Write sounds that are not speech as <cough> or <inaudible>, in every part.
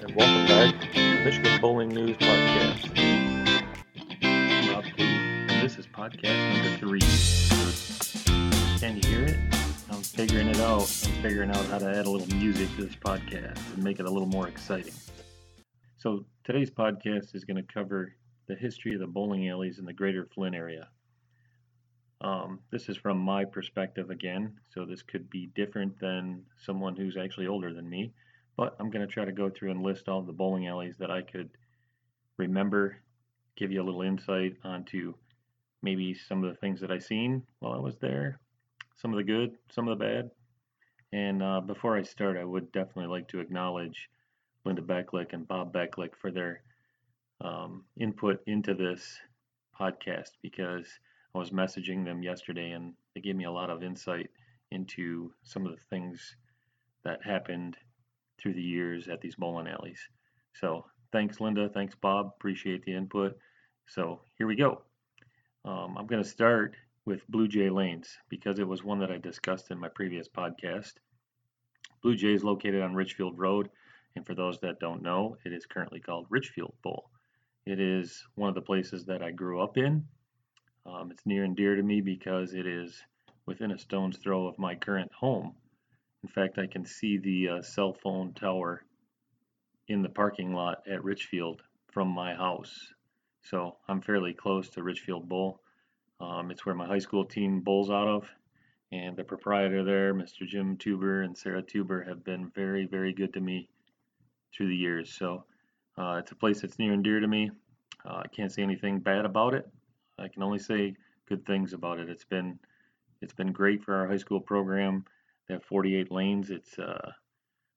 and welcome back to the Michigan Bowling News Podcast. I'm Rob Cleave, and this is podcast number three. Can you hear it? I'm figuring it out. I'm figuring out how to add a little music to this podcast and make it a little more exciting. So, today's podcast is going to cover the history of the bowling alleys in the greater Flint area. Um, this is from my perspective again, so this could be different than someone who's actually older than me. But I'm going to try to go through and list all the bowling alleys that I could remember, give you a little insight onto maybe some of the things that I seen while I was there, some of the good, some of the bad. And uh, before I start, I would definitely like to acknowledge Linda Becklick and Bob Becklick for their um, input into this podcast because I was messaging them yesterday and they gave me a lot of insight into some of the things that happened through the years at these bowling alleys. So thanks, Linda. Thanks, Bob. Appreciate the input. So here we go. Um, I'm going to start with Blue Jay Lanes because it was one that I discussed in my previous podcast. Blue Jay is located on Richfield Road, and for those that don't know, it is currently called Richfield Bowl. It is one of the places that I grew up in. Um, it's near and dear to me because it is within a stone's throw of my current home. In fact, I can see the uh, cell phone tower in the parking lot at Richfield from my house. So I'm fairly close to Richfield Bowl. Um, it's where my high school team bowls out of. And the proprietor there, Mr. Jim Tuber and Sarah Tuber, have been very, very good to me through the years. So uh, it's a place that's near and dear to me. Uh, I can't say anything bad about it. I can only say good things about it. It's been it's been great for our high school program. They have 48 lanes. It's uh,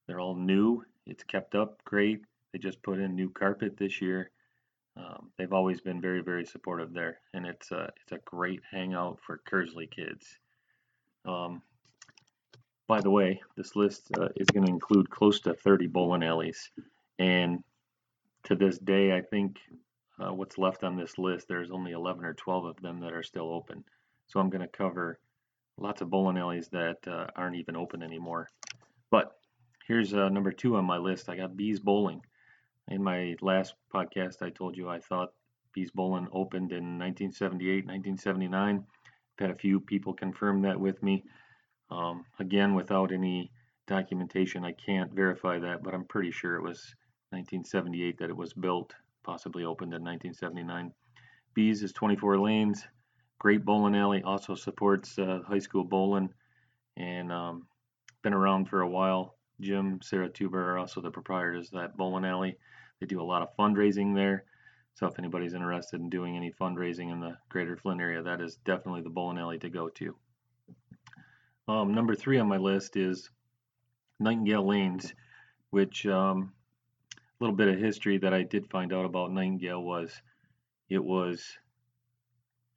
they're all new. It's kept up great. They just put in new carpet this year. Um, they've always been very, very supportive there, and it's a it's a great hangout for Kearsley kids. Um, by the way, this list uh, is going to include close to 30 bowling alleys, and to this day, I think uh, what's left on this list, there's only 11 or 12 of them that are still open. So I'm going to cover lots of bowling alleys that uh, aren't even open anymore. But here's uh, number two on my list. I got Bees Bowling. In my last podcast, I told you I thought Bees Bowling opened in 1978, 1979. I've had a few people confirm that with me. Um, again, without any documentation, I can't verify that, but I'm pretty sure it was 1978 that it was built, possibly opened in 1979. Bees is 24 lanes, great bowling alley. Also supports uh, high school bowling, and um, been around for a while. Jim, Sarah Tuber are also the proprietors of that bowling alley. They do a lot of fundraising there. So if anybody's interested in doing any fundraising in the greater Flint area, that is definitely the bowling alley to go to. Um, number three on my list is Nightingale Lanes, which um, a little bit of history that I did find out about Nightingale was it was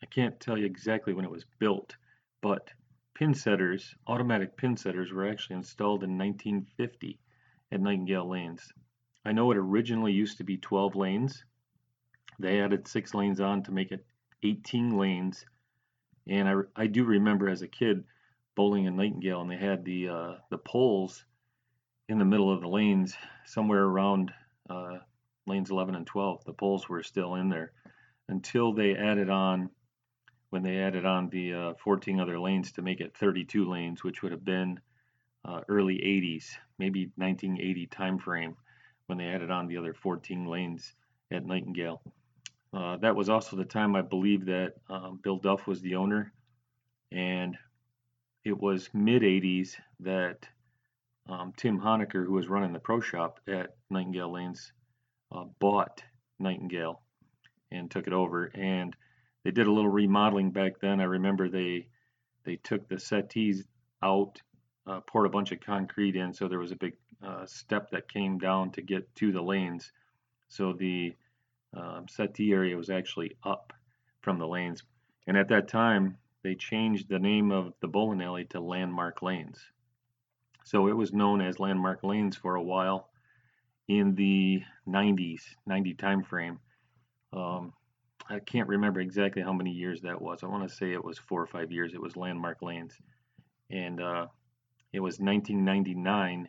I can't tell you exactly when it was built, but pin setters, automatic pin setters, were actually installed in 1950 at Nightingale Lanes. I know it originally used to be 12 lanes. They added six lanes on to make it 18 lanes. And I, I do remember as a kid bowling in Nightingale, and they had the uh, the poles in the middle of the lanes, somewhere around uh, lanes 11 and 12. The poles were still in there until they added on when they added on the uh, 14 other lanes to make it 32 lanes, which would have been uh, early 80s, maybe 1980 timeframe when they added on the other 14 lanes at Nightingale. Uh, that was also the time I believe that um, Bill Duff was the owner, and it was mid 80s that um, Tim Honecker, who was running the pro shop at Nightingale Lanes, uh, bought Nightingale and took it over. And they did a little remodeling back then. I remember they they took the settees out, uh, poured a bunch of concrete in, so there was a big uh, step that came down to get to the lanes. So the um, settee area was actually up from the lanes. And at that time, they changed the name of the bowling alley to Landmark Lanes. So it was known as Landmark Lanes for a while in the 90s, 90 time frame. Um, I can't remember exactly how many years that was. I want to say it was four or five years. It was Landmark Lanes, and uh, it was 1999.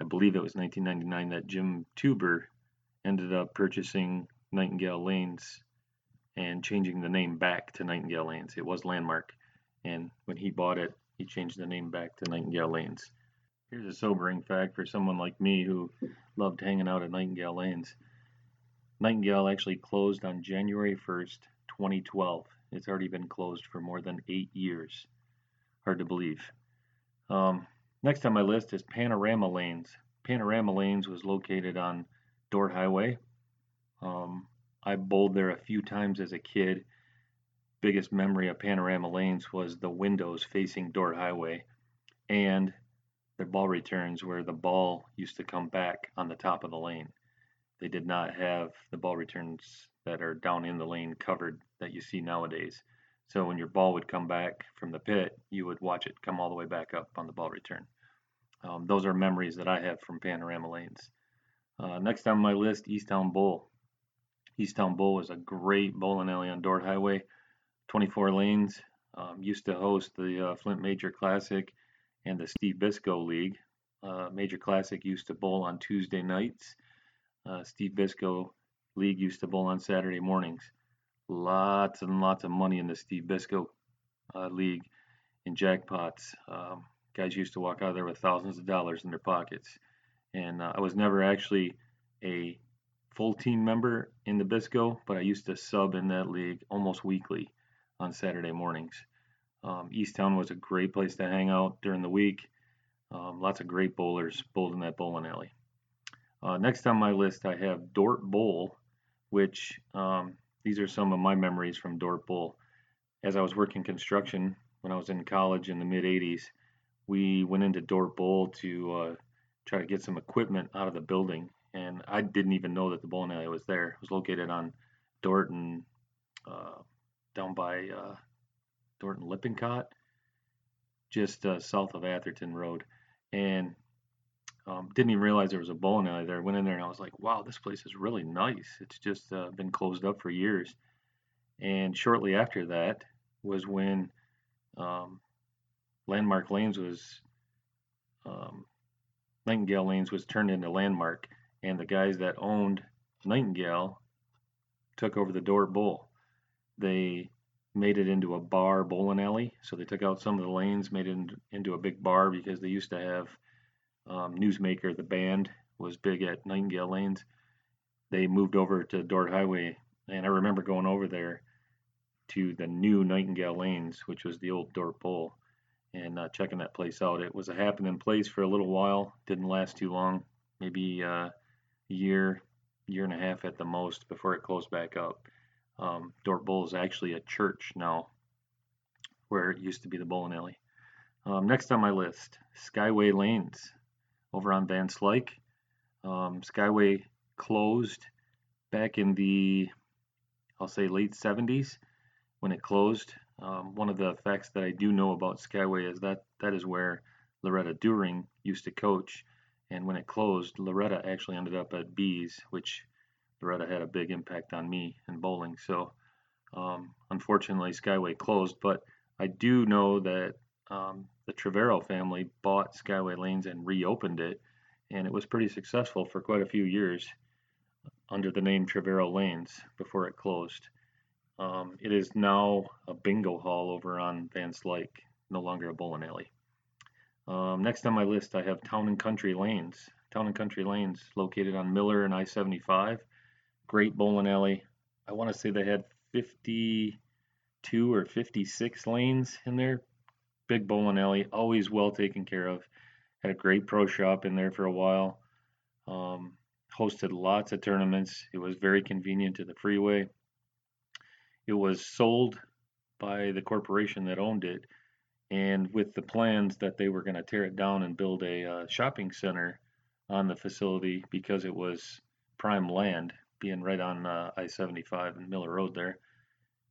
I believe it was 1999 that Jim Tuber ended up purchasing Nightingale Lanes and changing the name back to Nightingale Lanes. It was Landmark, and when he bought it, he changed the name back to Nightingale Lanes. Here's a sobering fact for someone like me who loved hanging out at Nightingale Lanes. Nightingale actually closed on January 1st, 2012. It's already been closed for more than eight years. Hard to believe. Um, next on my list is Panorama Lanes. Panorama Lanes was located on Dort Highway. Um, I bowled there a few times as a kid. Biggest memory of Panorama Lanes was the windows facing Dort Highway and the ball returns where the ball used to come back on the top of the lane. They did not have the ball returns that are down in the lane covered that you see nowadays. So when your ball would come back from the pit, you would watch it come all the way back up on the ball return. Um, those are memories that I have from panorama lanes. Uh, next on my list, Easttown Bowl. Easttown Bowl is a great bowling alley on Dort Highway, 24 lanes. Um, used to host the uh, Flint Major Classic and the Steve Bisco League. Uh, Major Classic used to bowl on Tuesday nights. Uh, Steve Bisco League used to bowl on Saturday mornings. Lots and lots of money in the Steve Bisco uh, League in jackpots. Um, guys used to walk out of there with thousands of dollars in their pockets. And uh, I was never actually a full team member in the Bisco, but I used to sub in that league almost weekly on Saturday mornings. Um, Easttown was a great place to hang out during the week. Um, lots of great bowlers bowled in that bowling alley. Uh, next on my list, I have Dort Bowl, which um, these are some of my memories from Dort Bowl. As I was working construction when I was in college in the mid 80s, we went into Dort Bowl to uh, try to get some equipment out of the building. And I didn't even know that the bowling alley was there. It was located on Dort and uh, down by uh, Dort and Lippincott, just uh, south of Atherton Road. And um, didn't even realize there was a bowling alley there. Went in there and I was like, wow, this place is really nice. It's just uh, been closed up for years. And shortly after that was when um, Landmark Lanes was, um, Nightingale Lanes was turned into Landmark. And the guys that owned Nightingale took over the Dort Bowl. They made it into a bar bowling alley. So they took out some of the lanes, made it into a big bar because they used to have um, Newsmaker, the band, was big at Nightingale Lanes. They moved over to Dort Highway, and I remember going over there to the new Nightingale Lanes, which was the old Dort Bowl, and uh, checking that place out. It was a happening place for a little while. Didn't last too long, maybe uh, a year, year and a half at the most before it closed back up. Um, Dort Bowl is actually a church now, where it used to be the bowling alley. Um, next on my list, Skyway Lanes over on Van Slyke. Um, Skyway closed back in the, I'll say late 70s when it closed. Um, one of the facts that I do know about Skyway is that that is where Loretta During used to coach. And when it closed, Loretta actually ended up at Bees, which Loretta had a big impact on me in bowling. So um, unfortunately, Skyway closed. But I do know that um, the Trevero family bought Skyway Lanes and reopened it, and it was pretty successful for quite a few years under the name Trevero Lanes before it closed. Um, it is now a bingo hall over on Van Slyke, no longer a bowling alley. Um, next on my list, I have Town and Country Lanes. Town and Country Lanes, located on Miller and I-75. Great bowling alley. I want to say they had 52 or 56 lanes in there big bowling alley, always well taken care of. Had a great pro shop in there for a while. Um, hosted lots of tournaments. It was very convenient to the freeway. It was sold by the corporation that owned it, and with the plans that they were going to tear it down and build a uh, shopping center on the facility because it was prime land, being right on uh, I-75 and Miller Road there,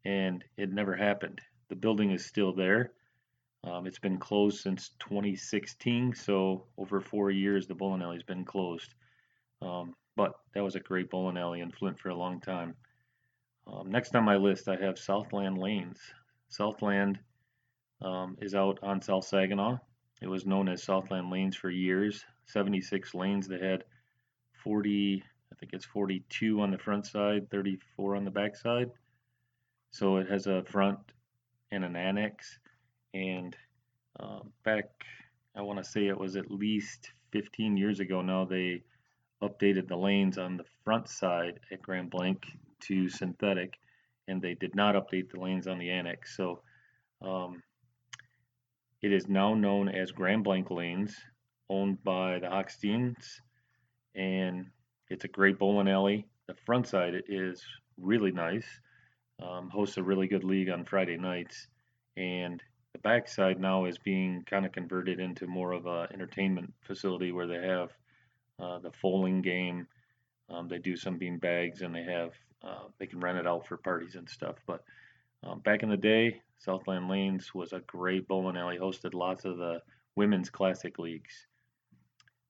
and it never happened. The building is still there. Um, it's been closed since 2016, so over four years the bowling alley's been closed. Um, but that was a great bowling alley in Flint for a long time. Um, next on my list, I have Southland Lanes. Southland um, is out on South Saginaw. It was known as Southland Lanes for years. 76 lanes. They had 40, I think it's 42 on the front side, 34 on the back side. So it has a front and an annex. And um, back, I want to say it was at least 15 years ago now, they updated the lanes on the front side at Grand Blanc to synthetic, and they did not update the lanes on the annex. So um, it is now known as Grand Blanc Lanes, owned by the Hochsteins, and it's a great bowling alley. The front side is really nice, um, hosts a really good league on Friday nights, and backside now is being kind of converted into more of a entertainment facility where they have uh, the foaling game. Um, they do some bean bags and they have uh, they can rent it out for parties and stuff. But um, back in the day, Southland Lanes was a great bowling alley. Hosted lots of the women's classic leagues.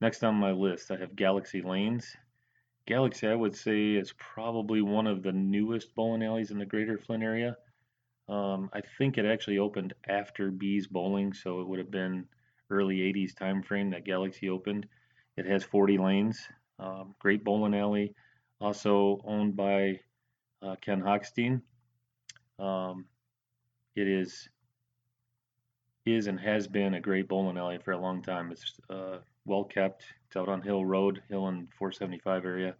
Next on my list, I have Galaxy Lanes. Galaxy, I would say, is probably one of the newest bowling alleys in the greater Flint area. Um, I think it actually opened after Bees Bowling, so it would have been early 80s time frame that Galaxy opened. It has 40 lanes, um, great bowling alley, also owned by uh, Ken Hochstein. Um, it is is and has been a great bowling alley for a long time. It's uh, well kept. It's out on Hill Road, Hill and 475 area.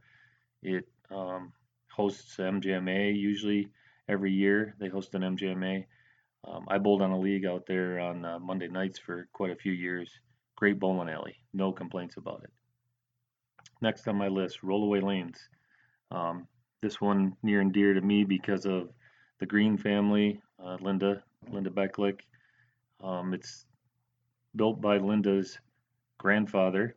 It um, hosts MJMA usually every year. They host an MJMA. Um, I bowled on a league out there on uh, Monday nights for quite a few years. Great bowling alley, no complaints about it. Next on my list, Rollaway Lanes. Um, this one near and dear to me because of the Green family, uh, Linda, Linda Becklick. Um, it's built by Linda's grandfather,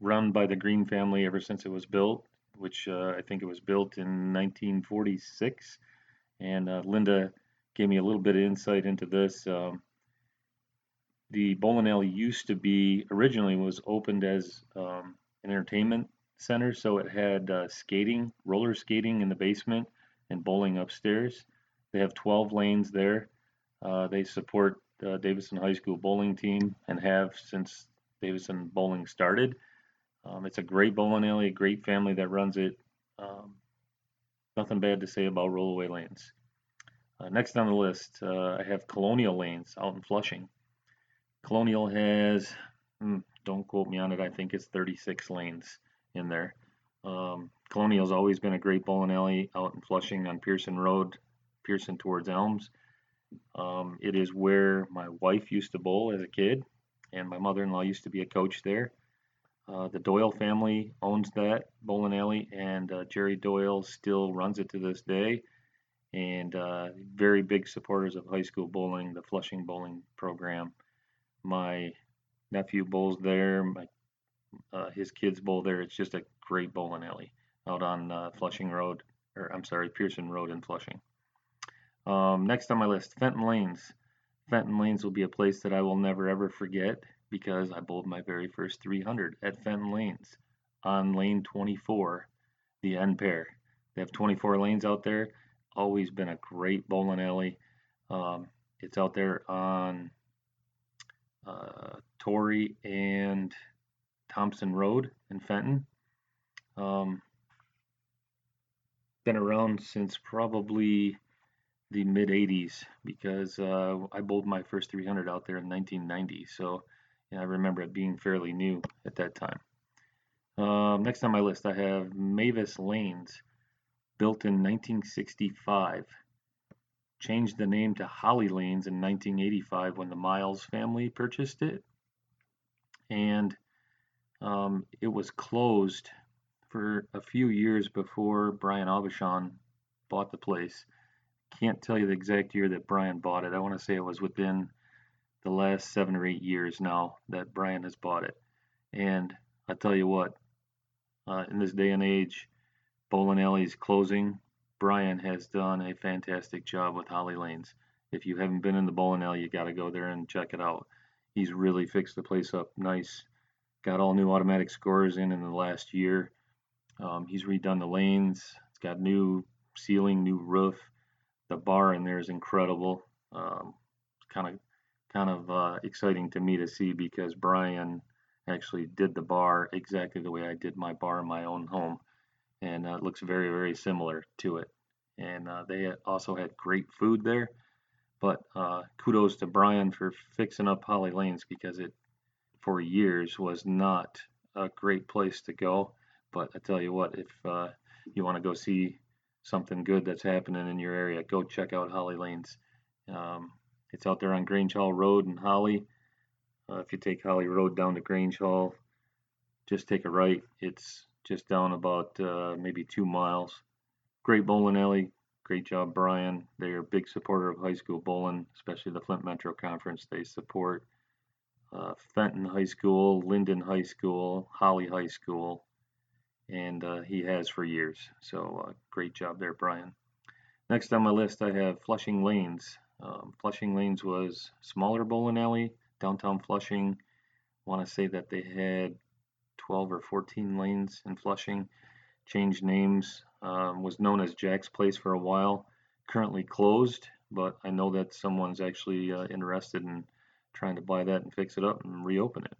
run by the Green family ever since it was built which uh, I think it was built in 1946. And uh, Linda gave me a little bit of insight into this. Um, the bowling alley used to be originally was opened as um, an entertainment center, so it had uh, skating, roller skating in the basement, and bowling upstairs. They have 12 lanes there. Uh, they support uh, Davison High School bowling team and have since Davison bowling started. Um, it's a great bowling alley, a great family that runs it. Um, nothing bad to say about rollaway lanes. Uh, next on the list, uh, I have Colonial Lanes out in Flushing. Colonial has, hmm, don't quote me on it, I think it's 36 lanes in there. Um, Colonial's always been a great bowling alley out in Flushing on Pearson Road, Pearson towards Elms. Um, it is where my wife used to bowl as a kid, and my mother-in-law used to be a coach there. Uh, the Doyle family owns that bowling alley, and uh, Jerry Doyle still runs it to this day. And uh, very big supporters of high school bowling, the Flushing bowling program. My nephew bowls there. My uh, his kids bowl there. It's just a great bowling alley out on uh, Flushing Road, or I'm sorry, Pearson Road in Flushing. Um, next on my list, Fenton Lanes. Fenton Lanes will be a place that I will never ever forget because I bowled my very first 300 at Fenton Lanes on lane 24, the end pair. They have 24 lanes out there. Always been a great bowling alley. Um, it's out there on uh, Torrey and Thompson Road in Fenton. Um, been around since probably the mid 80s because uh, I bowled my first 300 out there in 1990. So I remember it being fairly new at that time. Um, next on my list, I have Mavis Lanes, built in 1965. Changed the name to Holly Lanes in 1985 when the Miles family purchased it. And um, it was closed for a few years before Brian Aubuchon bought the place. Can't tell you the exact year that Brian bought it. I want to say it was within the last seven or eight years now that Brian has bought it. And I tell you what, uh, in this day and age, bowling alleys closing. Brian has done a fantastic job with Holly Lanes. If you haven't been in the bowling alley, you got to go there and check it out. He's really fixed the place up nice. Got all new automatic scores in in the last year. Um, he's redone the lanes. It's got new ceiling, new roof. The bar in there is incredible. Um, kind of kind of uh, exciting to me to see because Brian actually did the bar exactly the way I did my bar in my own home, and uh, it looks very very similar to it. And uh, they also had great food there. But uh, kudos to Brian for fixing up Holly Lanes because it for years was not a great place to go. But I tell you what, if uh, you want to go see something good that's happening in your area, go check out Holly Lanes. Um, it's out there on Grange Hall Road in Holly. Uh, if you take Holly Road down to Grange Hall, just take a right. It's just down about uh, maybe two miles. Great bowling alley. Great job, Brian. They're a big supporter of high school bowling, especially the Flint Metro Conference. They support uh, Fenton High School, Linden High School, Holly High School, and uh, he has for years. So uh, great job there, Brian. Next on my list, I have Flushing Lanes. Um, Flushing Lanes was smaller bowling alley, downtown Flushing. Want to say that they had 12 or 14 lanes in Flushing. Changed names. Um, was known as Jack's Place for a while. Currently closed, but I know that someone's actually uh, interested in trying to buy that and fix it up and reopen it.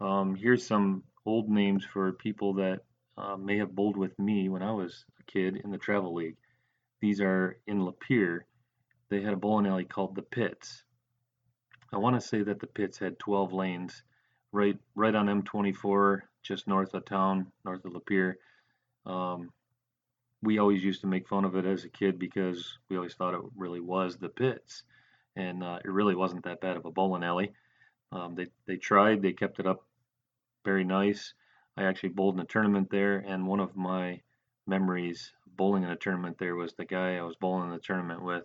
Um, here's some old names for people that uh, may have bowled with me when I was a kid in the travel league. These are in Lapeer. They had a bowling alley called the Pits. I want to say that the Pits had 12 lanes right right on M24, just north of town, north of Lapeer. Um, we always used to make fun of it as a kid because we always thought it really was the Pits, and uh, it really wasn't that bad of a bowling alley. Um, they they tried, they kept it up very nice. I actually bowled in a tournament there, and one of my memories bowling in a tournament there was the guy I was bowling in the tournament with.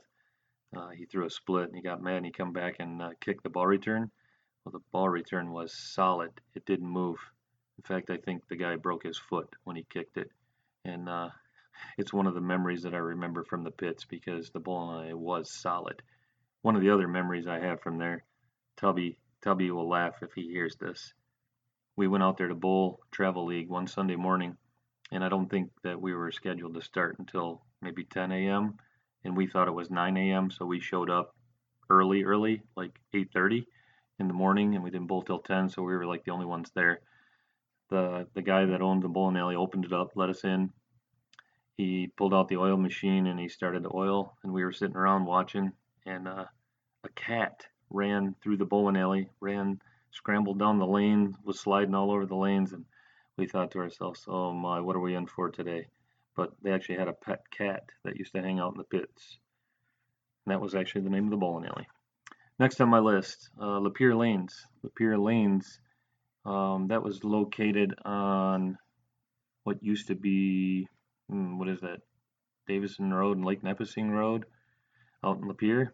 Uh, he threw a split and he got mad and he come back and uh, kicked the ball return. Well, the ball return was solid. It didn't move. In fact, I think the guy broke his foot when he kicked it, and uh, <laughs> it's one of the memories that I remember from the pits because the ball was solid. One of the other memories I have from there, Tubby Tubby will laugh if he hears this we went out there to bowl travel league one Sunday morning, and I don't think that we were scheduled to start until maybe 10 a.m. and we thought it was 9 a.m. So we showed up early, early, like 8:30 in the morning, and we didn't bowl till 10. So we were like the only ones there. The the guy that owned the bowling alley opened it up, let us in. He pulled out the oil machine and he started the oil, and we were sitting around watching, and uh, a cat ran through the bowling alley, ran scrambled down the lane, was sliding all over the lanes, and we thought to ourselves, "Oh my, what are we in for today?" But they actually had a pet cat that used to hang out in the pits. And that was actually the name of the bowling alley. Next on my list, uh, Lapeer Lanes. Lapeer Lanes, um, that was located on what used to be, hmm, what is that? Davison Road and Lake Nepessing Road out in Lapeer.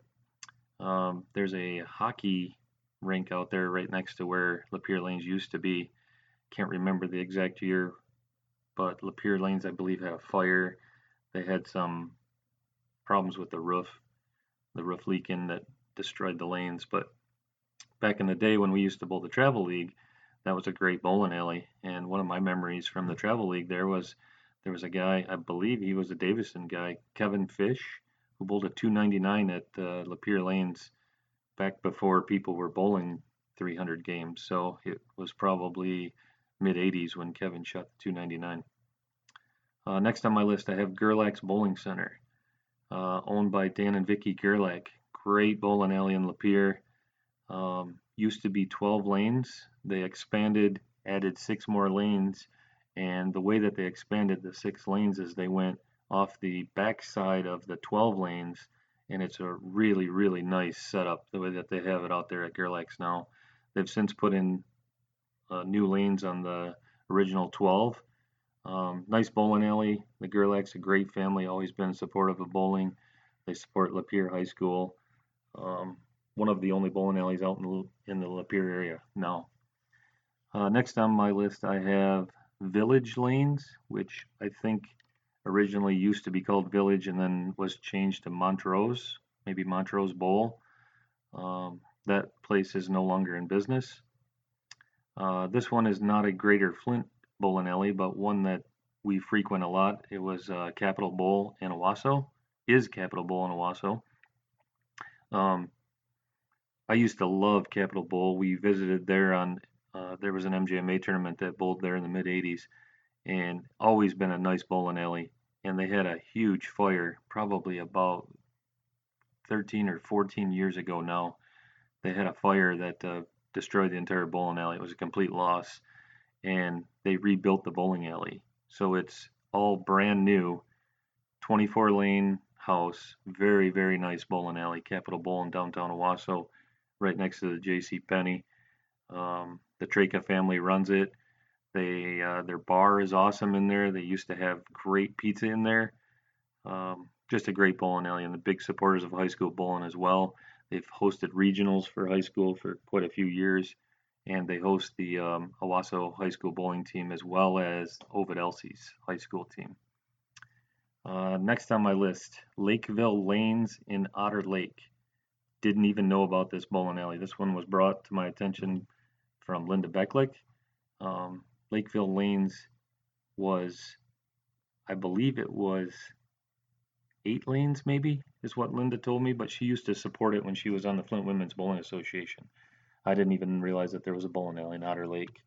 Um, there's a hockey rink out there right next to where Lapeer Lanes used to be. Can't remember the exact year, but Lapeer Lanes, I believe, had a fire. They had some problems with the roof, the roof leaking that destroyed the lanes. But back in the day when we used to bowl the travel league, that was a great bowling alley. And one of my memories from the travel league there was there was a guy, I believe he was a Davison guy, Kevin Fish, who bowled a 299 at uh, Lapeer Lanes back before people were bowling 300 games. So it was probably mid 80s when Kevin shot the 299. Uh, next on my list, I have Gerlach's Bowling Center, uh, owned by Dan and Vicky Gerlach. Great bowling alley in Lapeer. Um, used to be 12 lanes. They expanded, added six more lanes, and the way that they expanded the six lanes is they went off the back side of the 12 lanes and it's a really really nice setup the way that they have it out there at Gerlach's now. They've since put in uh, new lanes on the original 12. Um, nice bowling alley. The Gerlach's a great family, always been supportive of bowling. They support Lapeer High School. Um, one of the only bowling alleys out in the, in the Lapeer area now. Uh, next on my list, I have Village Lanes, which I think originally used to be called Village and then was changed to Montrose, maybe Montrose Bowl. Um, that place is no longer in business. Uh, this one is not a Greater Flint bowling alley, but one that we frequent a lot. It was uh, Capital Bowl in Owosso, is Capital Bowl in Owosso. Um, I used to love Capital Bowl. We visited there on uh, there was an MJMA tournament that bowled there in the mid 80s, and always been a nice bowling alley. And they had a huge fire, probably about 13 or 14 years ago now. They had a fire that uh, destroyed the entire bowling alley. It was a complete loss, and they rebuilt the bowling alley. So it's all brand new, 24 lane house, very very nice bowling alley, Capital Bowl in downtown Owosso, right next to the J.C. Penney. Um, the Treka family runs it. They uh, their bar is awesome in there. They used to have great pizza in there. Um, just a great bowling alley, and the big supporters of high school bowling as well. They've hosted regionals for high school for quite a few years, and they host the um, Owosso High School bowling team as well as Ovid Elsie's high school team. Uh, next on my list, Lakeville Lanes in Otter Lake. Didn't even know about this bowling alley. This one was brought to my attention from Linda Becklick. Um, Lakeville Lanes was, I believe it was eight lanes, maybe, is what Linda told me, but she used to support it when she was on the Flint Women's Bowling Association. I didn't even realize that there was a bowling alley in Otter Lake.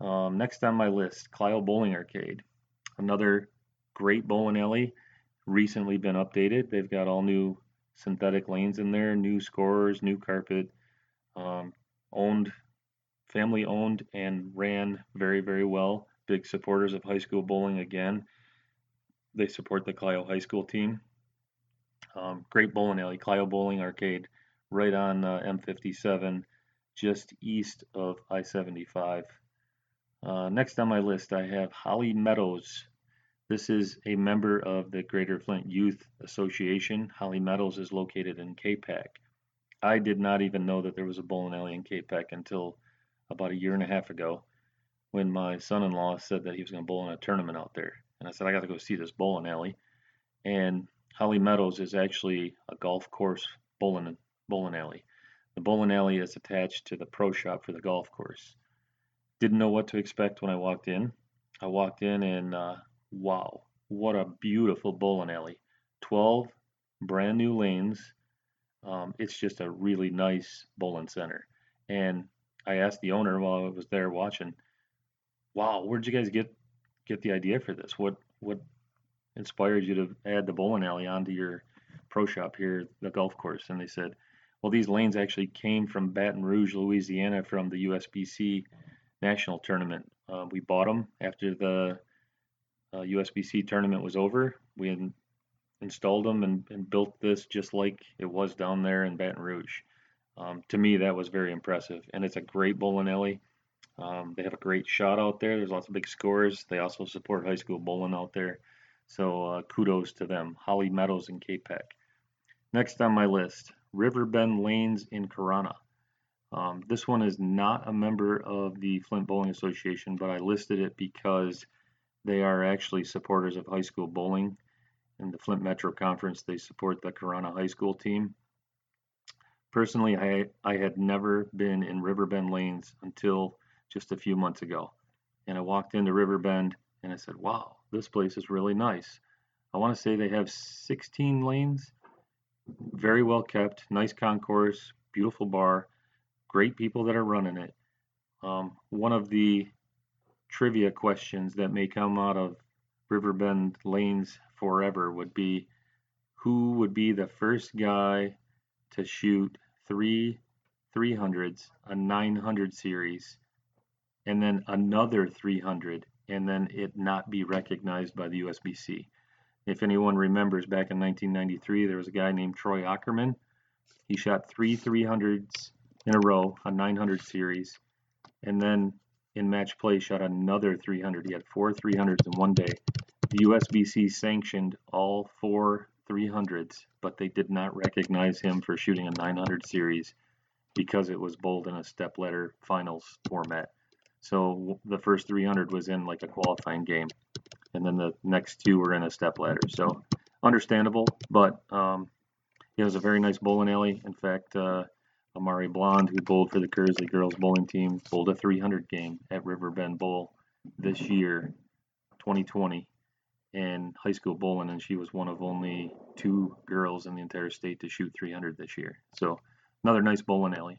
Um, next on my list, Clio Bowling Arcade. Another great bowling alley, recently been updated. They've got all new synthetic lanes in there, new scores, new carpet, um, owned, family owned and ran very, very well. Big supporters of high school bowling again. They support the Clio High School team. Um, great bowling alley, Clio Bowling Arcade, right on uh, M57, just east of I 75. Uh, next on my list, I have Holly Meadows this is a member of the Greater Flint Youth Association. Holly Meadows is located in Capac. I did not even know that there was a bowling alley in Capac until about a year and a half ago when my son-in-law said that he was going to bowl in a tournament out there. And I said, I got to go see this bowling alley. And Holly Meadows is actually a golf course bowling, bowling alley. The bowling alley is attached to the pro shop for the golf course. Didn't know what to expect when I walked in. I walked in and uh, Wow, what a beautiful bowling alley. 12 brand new lanes. Um, it's just a really nice bowling center. And I asked the owner while I was there watching, "Wow, where'd you guys get get the idea for this? What what inspired you to add the bowling alley onto your pro shop here, the golf course?" And they said, "Well, these lanes actually came from Baton Rouge, Louisiana, from the USBC national tournament. Uh, we bought them after the uh, USBC tournament was over, we in, installed them and, and, built this just like it was down there in Baton Rouge. Um, to me, that was very impressive, and it's a great bowling alley. Um, they have a great shot out there. There's lots of big scores. They also support high school bowling out there. So uh, kudos to them. Holly Meadows and Capac. Next on my list, Riverbend Lanes in Corunna. Um, this one is not a member of the Flint Bowling Association, but I listed it because they are actually supporters of high school bowling. In the Flint Metro Conference, they support the Corunna High School team. Personally, I, I had never been in Riverbend Lanes until just a few months ago. And I walked into Riverbend and I said, wow, this place is really nice. I want to say they have 16 lanes, very well kept, nice concourse, beautiful bar, great people that are running it. Um, one of the trivia questions that may come out of Riverbend Lanes forever would be who would be the first guy to shoot three 300s, a 900 series, and then another 300, and then it not be recognized by the USBC. If anyone remembers, back in 1993, there was a guy named Troy Ackerman. He shot three 300s in a row, a 900 series, and then in match play shot another 300. He had four 300s in one day. The USBC sanctioned all four 300s, but they did not recognize him for shooting a 900 series because it was bowled in a step ladder finals format. So the first 300 was in like a qualifying game, and then the next two were in a step ladder. So understandable, but um, it was a very nice bowling alley. In fact, uh, Amari Blonde, who bowled for the Kearsley girls bowling team, bowled a 300 game at Riverbend Bowl this year, 2020, in high school bowling, and she was one of only two girls in the entire state to shoot 300 this year. So another nice bowling alley.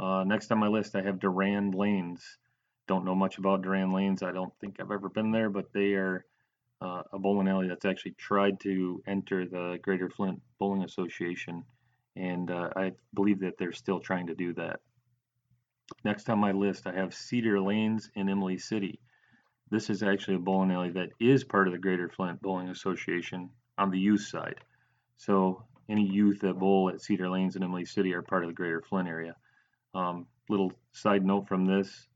Uh, next on my list, I have Durand Lanes. Don't know much about Durand Lanes. I don't think I've ever been there, but they are uh, a bowling alley that's actually tried to enter the Greater Flint Bowling Association, and uh, I believe that they're still trying to do that. Next on my list, I have Cedar Lanes in Imlay City. This is actually a bowling alley that is part of the Greater Flint Bowling Association on the youth side. So any youth that bowl at Cedar Lanes in Imlay City are part of the Greater Flint area. Um, little side note from this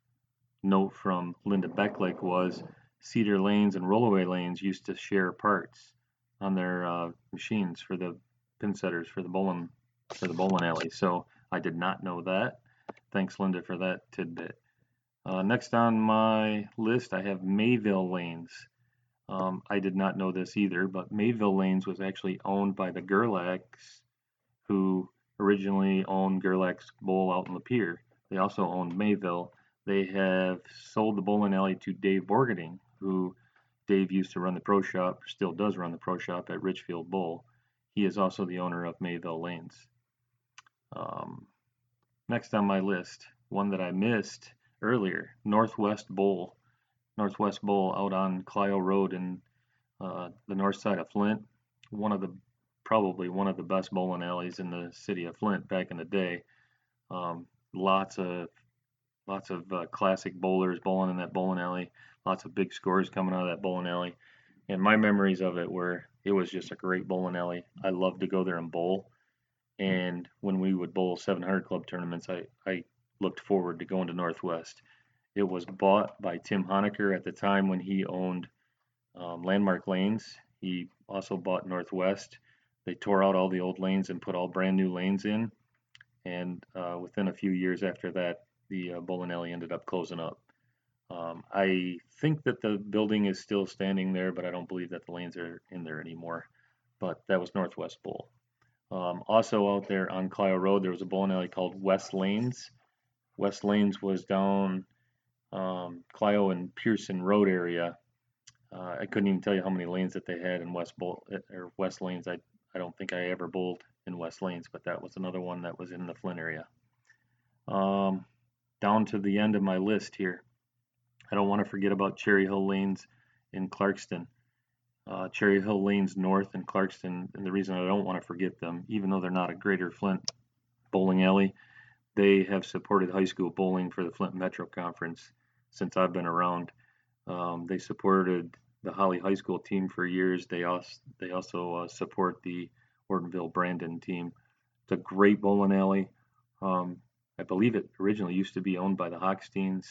note from Linda Becklake was Cedar Lanes and Rollaway Lanes used to share parts on their uh, machines for the pin setters for the bowling for the bowling alley. So I did not know that. Thanks, Linda, for that tidbit. Uh, next on my list, I have Mayville Lanes. Um, I did not know this either, but Mayville Lanes was actually owned by the Gerlachs, who originally owned Gerlach's Bowl out in Lapeer. They also owned Mayville. They have sold the bowling alley to Dave Borgeting, who Dave used to run the pro shop, still does run the pro shop at Richfield Bowl. He is also the owner of Mayville Lanes. Um, next on my list, one that I missed earlier, Northwest Bowl. Northwest Bowl out on Clio Road in uh, the north side of Flint. One of the probably one of the best bowling alleys in the city of Flint back in the day. Um, lots of lots of uh, classic bowlers bowling in that bowling alley. Lots of big scores coming out of that bowling alley. And my memories of it were it was just a great bowling alley. I loved to go there and bowl. And when we would bowl 700 club tournaments, I, I looked forward to going to Northwest. It was bought by Tim Honecker at the time when he owned um, Landmark Lanes. He also bought Northwest. They tore out all the old lanes and put all brand new lanes in. And uh, within a few years after that, the uh, bowling alley ended up closing up. Um, I think that the building is still standing there, but I don't believe that the lanes are in there anymore. But that was Northwest Bowl. Um, also out there on Clio Road, there was a bowling alley called West Lanes. West Lanes was down um, Clio and Pearson Road area. Uh, I couldn't even tell you how many lanes that they had in West Bowl or West Lanes. I I don't think I ever bowled in West Lanes, but that was another one that was in the Flint area. Um, down to the end of my list here. I don't want to forget about Cherry Hill Lanes in Clarkston. Uh, Cherry Hill Lanes North in Clarkston, and the reason I don't want to forget them, even though they're not a Greater Flint bowling alley, they have supported high school bowling for the Flint Metro Conference since I've been around. Um, they supported the Holly High School team for years. They also they also uh, support the Ortonville Brandon team. It's a great bowling alley. Um, I believe it originally used to be owned by the Hochsteins,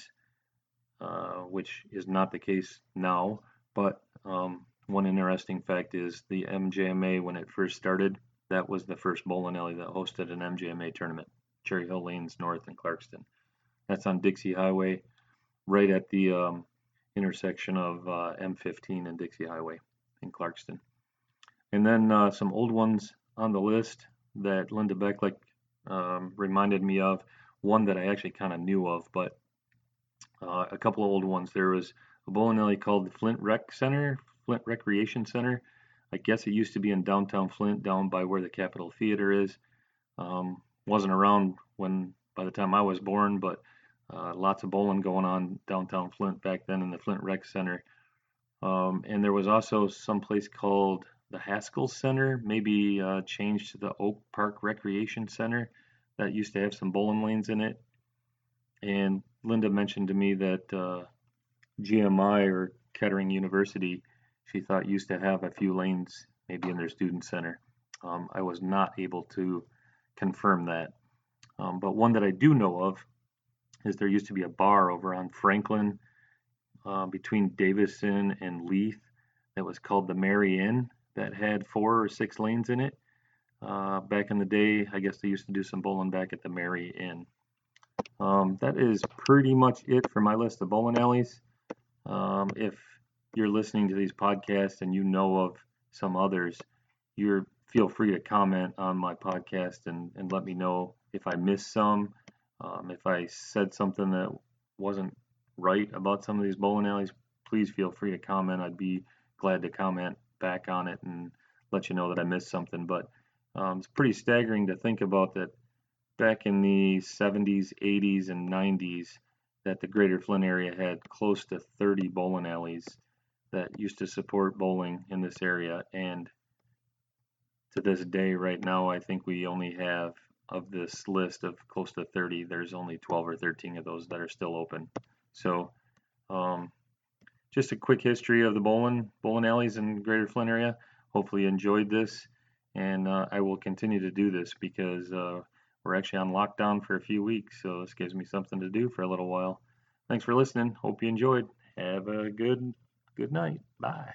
uh, which is not the case now. But um, one interesting fact is the MJMA when it first started, that was the first bowling alley that hosted an MJMA tournament. Cherry Hill Lanes North in Clarkston. That's on Dixie Highway, right at the um, intersection of uh, M15 and Dixie Highway in Clarkston. And then uh, some old ones on the list that Linda Becklick um, reminded me of. One that I actually kind of knew of, but uh, a couple of old ones. There was a bowling alley called the Flint Rec Center, Flint Recreation Center. I guess it used to be in downtown Flint, down by where the Capitol Theater is. Um, wasn't around when by the time I was born, but uh, lots of bowling going on downtown Flint back then in the Flint Rec Center. Um, and there was also some place called the Haskell Center, maybe uh, changed to the Oak Park Recreation Center that used to have some bowling lanes in it. And Linda mentioned to me that uh, GMI or Kettering University, she thought used to have a few lanes maybe in their student center. Um, I was not able to confirm that. Um, but one that I do know of is there used to be a bar over on Franklin uh, between Davison and Leith that was called the Mary Inn that had four or six lanes in it. Uh, back in the day, I guess they used to do some bowling back at the Mary Inn. Um, that is pretty much it for my list of bowling alleys. Um, if you're listening to these podcasts and you know of some others, you're feel free to comment on my podcast and, and let me know if I missed some, um, if I said something that wasn't right about some of these bowling alleys, please feel free to comment. I'd be glad to comment back on it and let you know that I missed something. But um, it's pretty staggering to think about that back in the 70s, 80s, and 90s that the greater Flint area had close to 30 bowling alleys that used to support bowling in this area. And to this day, right now, I think we only have, of this list of close to 30, there's only 12 or 13 of those that are still open. So, um, just a quick history of the bowling bowling alleys in Greater Flint area. Hopefully, you enjoyed this, and uh, I will continue to do this because uh, we're actually on lockdown for a few weeks, so this gives me something to do for a little while. Thanks for listening. Hope you enjoyed. Have a good good night. Bye.